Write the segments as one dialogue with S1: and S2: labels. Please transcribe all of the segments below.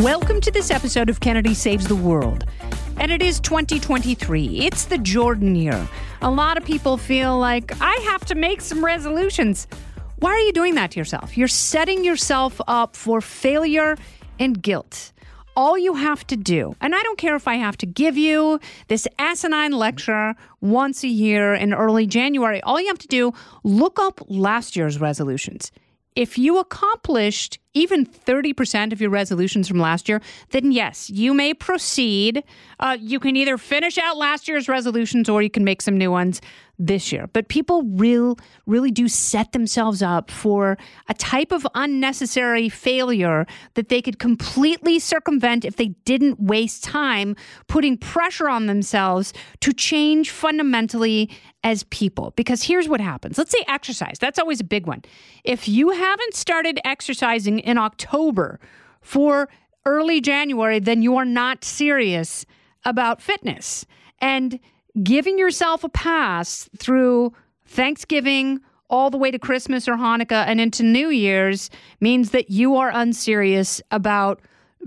S1: Welcome to this episode of Kennedy Saves the World. And it is 2023. It's the Jordan year. A lot of people feel like I have to make some resolutions. Why are you doing that to yourself? You're setting yourself up for failure and guilt. All you have to do, and I don't care if I have to give you this asinine lecture once a year in early January, all you have to do, look up last year's resolutions if you accomplished even 30% of your resolutions from last year, then yes, you may proceed. Uh, you can either finish out last year's resolutions or you can make some new ones this year. But people real, really do set themselves up for a type of unnecessary failure that they could completely circumvent if they didn't waste time putting pressure on themselves to change fundamentally as people. Because here's what happens let's say exercise, that's always a big one. If you haven't started exercising in October for early January, then you are not serious about fitness. And giving yourself a pass through Thanksgiving all the way to Christmas or Hanukkah and into New Year's means that you are unserious about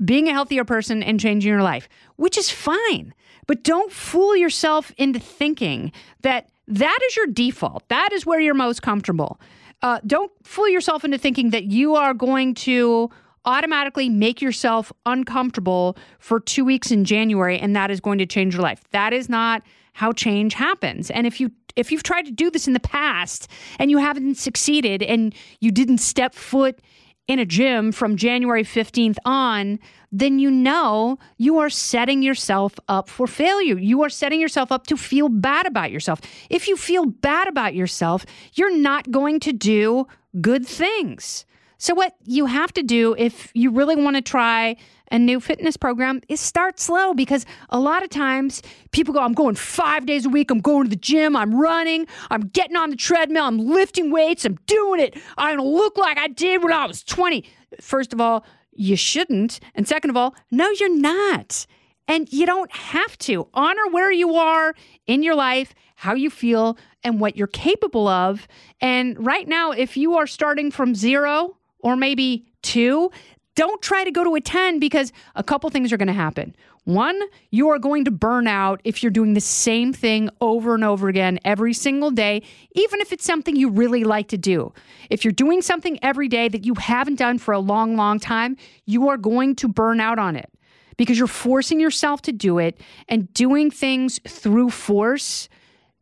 S1: being a healthier person and changing your life, which is fine. But don't fool yourself into thinking that that is your default. That is where you're most comfortable. Uh, don't fool yourself into thinking that you are going to automatically make yourself uncomfortable for two weeks in January and that is going to change your life. That is not how change happens. And if you if you've tried to do this in the past and you haven't succeeded and you didn't step foot in a gym from January 15th on, then you know you are setting yourself up for failure. You are setting yourself up to feel bad about yourself. If you feel bad about yourself, you're not going to do good things. So, what you have to do if you really want to try a new fitness program is start slow because a lot of times people go, I'm going five days a week, I'm going to the gym, I'm running, I'm getting on the treadmill, I'm lifting weights, I'm doing it. Going to look like I did when I was 20. First of all, you shouldn't. And second of all, no, you're not. And you don't have to. Honor where you are in your life, how you feel, and what you're capable of. And right now, if you are starting from zero, or maybe two, don't try to go to a 10 because a couple things are going to happen. One, you are going to burn out if you're doing the same thing over and over again every single day, even if it's something you really like to do. If you're doing something every day that you haven't done for a long, long time, you are going to burn out on it because you're forcing yourself to do it and doing things through force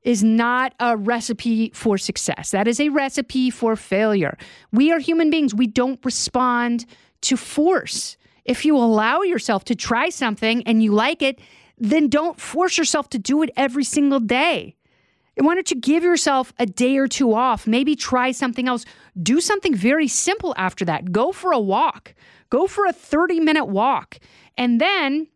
S1: is not a recipe for success. That is a recipe for failure. We are human beings. We don't respond to force. If you allow yourself to try something and you like it, then don't force yourself to do it every single day. And why don't you give yourself a day or two off? Maybe try something else. Do something very simple after that. Go for a walk. Go for a 30 minute walk. And then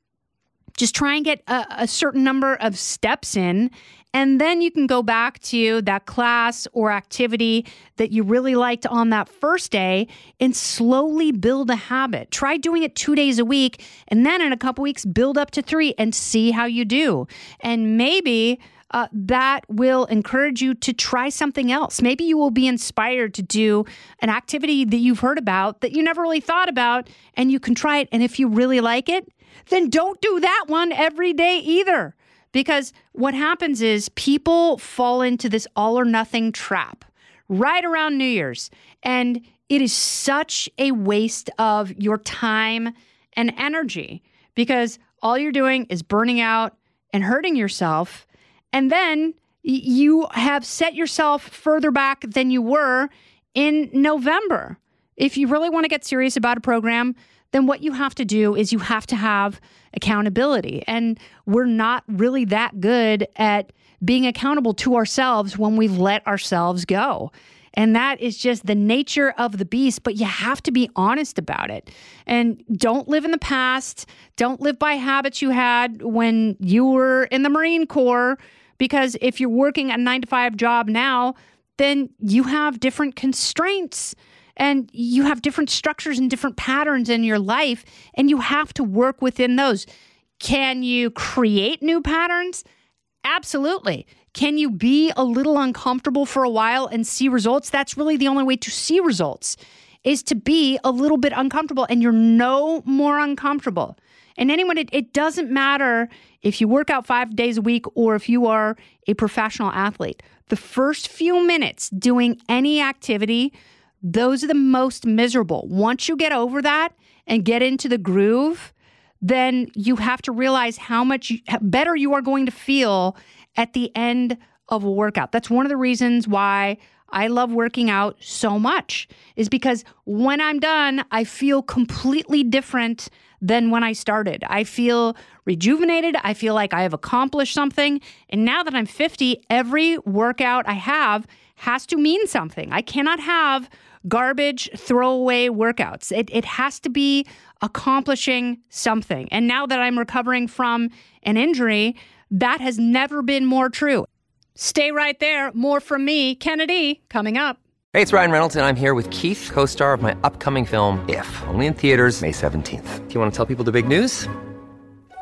S1: just try and get a, a certain number of steps in and then you can go back to that class or activity that you really liked on that first day and slowly build a habit. Try doing it two days a week, and then in a couple weeks, build up to three and see how you do. And maybe uh, that will encourage you to try something else. Maybe you will be inspired to do an activity that you've heard about that you never really thought about, and you can try it. And if you really like it, then don't do that one every day either. Because what happens is people fall into this all or nothing trap right around New Year's. And it is such a waste of your time and energy because all you're doing is burning out and hurting yourself. And then you have set yourself further back than you were in November. If you really want to get serious about a program, then what you have to do is you have to have accountability. And we're not really that good at being accountable to ourselves when we let ourselves go. And that is just the nature of the beast, but you have to be honest about it. And don't live in the past. Don't live by habits you had when you were in the Marine Corps, because if you're working a nine to five job now, then you have different constraints and you have different structures and different patterns in your life, and you have to work within those. Can you create new patterns? Absolutely. Can you be a little uncomfortable for a while and see results? That's really the only way to see results is to be a little bit uncomfortable and you're no more uncomfortable. And anyone, it, it doesn't matter if you work out five days a week or if you are a professional athlete. The first few minutes doing any activity, those are the most miserable. Once you get over that and get into the groove, then you have to realize how much better you are going to feel at the end of a workout. That's one of the reasons why I love working out so much, is because when I'm done, I feel completely different than when I started. I feel rejuvenated. I feel like I have accomplished something. And now that I'm 50, every workout I have has to mean something. I cannot have garbage, throwaway workouts. It, it has to be accomplishing something. And now that I'm recovering from an injury, that has never been more true. Stay right there. More from me, Kennedy, coming up.
S2: Hey, it's Ryan Reynolds, and I'm here with Keith, co star of my upcoming film, If, only in theaters, May 17th. Do you want to tell people the big news?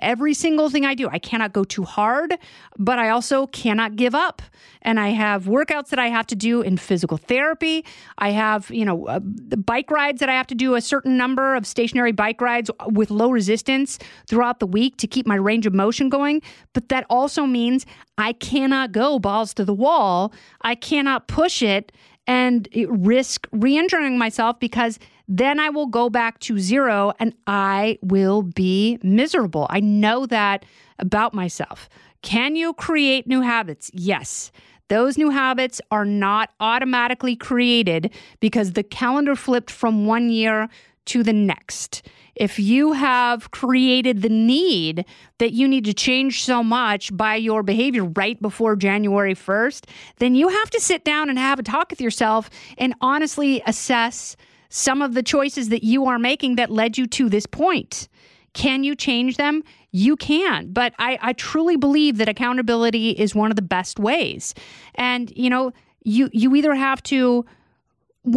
S1: every single thing I do. I cannot go too hard, but I also cannot give up. And I have workouts that I have to do in physical therapy. I have, you know, uh, the bike rides that I have to do a certain number of stationary bike rides with low resistance throughout the week to keep my range of motion going. But that also means I cannot go balls to the wall. I cannot push it and risk re injuring myself because then I will go back to zero and I will be miserable. I know that about myself. Can you create new habits? Yes. Those new habits are not automatically created because the calendar flipped from one year to the next. If you have created the need that you need to change so much by your behavior right before January 1st, then you have to sit down and have a talk with yourself and honestly assess some of the choices that you are making that led you to this point. Can you change them? You can. But I, I truly believe that accountability is one of the best ways. And, you know, you you either have to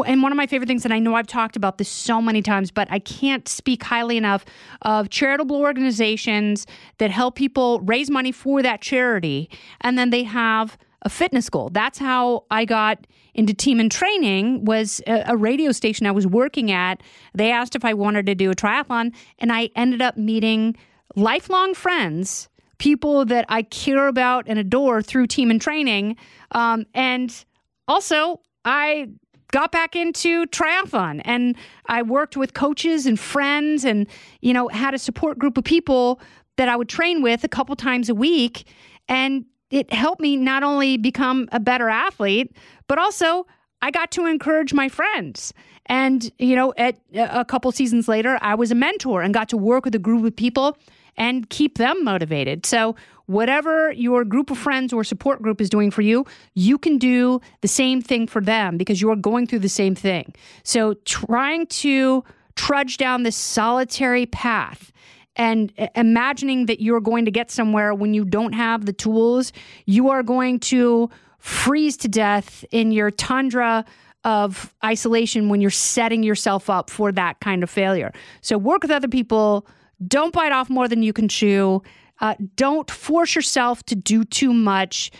S1: and one of my favorite things, and I know I've talked about this so many times, but I can't speak highly enough of charitable organizations that help people raise money for that charity. And then they have a fitness goal. That's how I got into Team in Training was a, a, radio station I was working at. They asked if I wanted to do a triathlon and I ended up meeting lifelong friends, people that I care about and adore through Team in Training. Um, and also I got back into triathlon and I worked with coaches and friends and you know had a support group of people that I would train with a couple times a week and it helped me not only become a better athlete, but also I got to encourage my friends. And, you know, at uh, a couple seasons later, I was a mentor and got to work with a group of people and keep them motivated. So, whatever your group of friends or support group is doing for you, you can do the same thing for them because you're going through the same thing. So, trying to trudge down this solitary path and imagining that you're going to get somewhere when you don't have the tools, you are going to freeze to death in your tundra of isolation when you're setting yourself up for that kind of failure. So work with other people. Don't bite off more than you can chew. Uh, don't force yourself to do too much.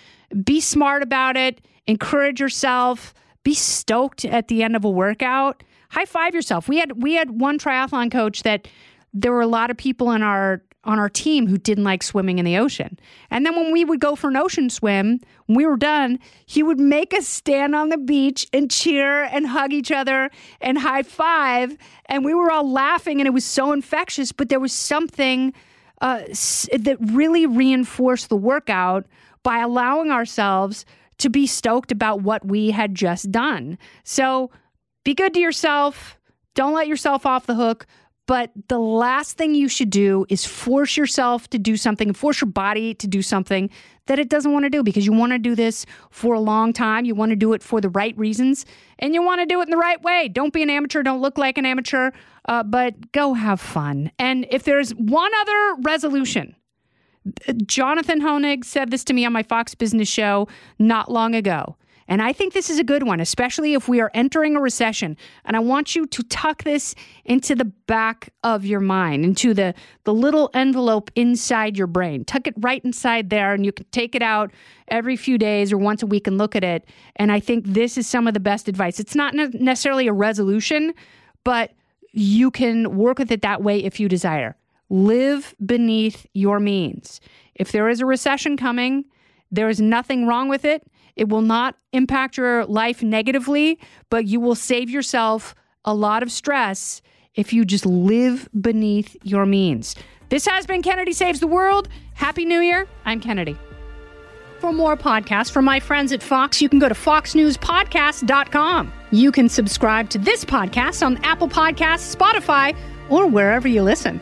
S1: Be smart about it. Encourage yourself. Be stoked at the end of a workout. High five yourself. We had we had one triathlon coach that there were a lot of people in our on our team who didn't like swimming in the ocean. And then when we would go for an ocean swim, when we were done, he would make us stand on the beach and cheer and hug each other and high five. And we were all laughing and it was so infectious, but there was something uh, that really reinforced the workout by allowing ourselves to be stoked about what we had just done. So be good to yourself. Don't let yourself off the hook. But the last thing you should do is force yourself to do something, force your body to do something that it doesn't want to do because you want to do this for a long time. You want to do it for the right reasons and you want to do it in the right way. Don't be an amateur. Don't look like an amateur, uh, but go have fun. And if there's one other resolution, Jonathan Hoenig said this to me on my Fox Business show not long ago. And I think this is a good one, especially if we are entering a recession. And I want you to tuck this into the back of your mind, into the, the little envelope inside your brain. Tuck it right inside there, and you can take it out every few days or once a week and look at it. And I think this is some of the best advice. It's not necessarily a resolution, but you can work with it that way if you desire. Live beneath your means. If there is a recession coming, there is nothing wrong with it. It will not impact your life negatively, but you will save yourself a lot of stress if you just live beneath your means. This has been Kennedy Saves the World. Happy New Year. I'm Kennedy. For more podcasts from my friends at Fox, you can go to foxnewspodcast.com. You can subscribe to this podcast on Apple Podcasts, Spotify, or wherever you listen.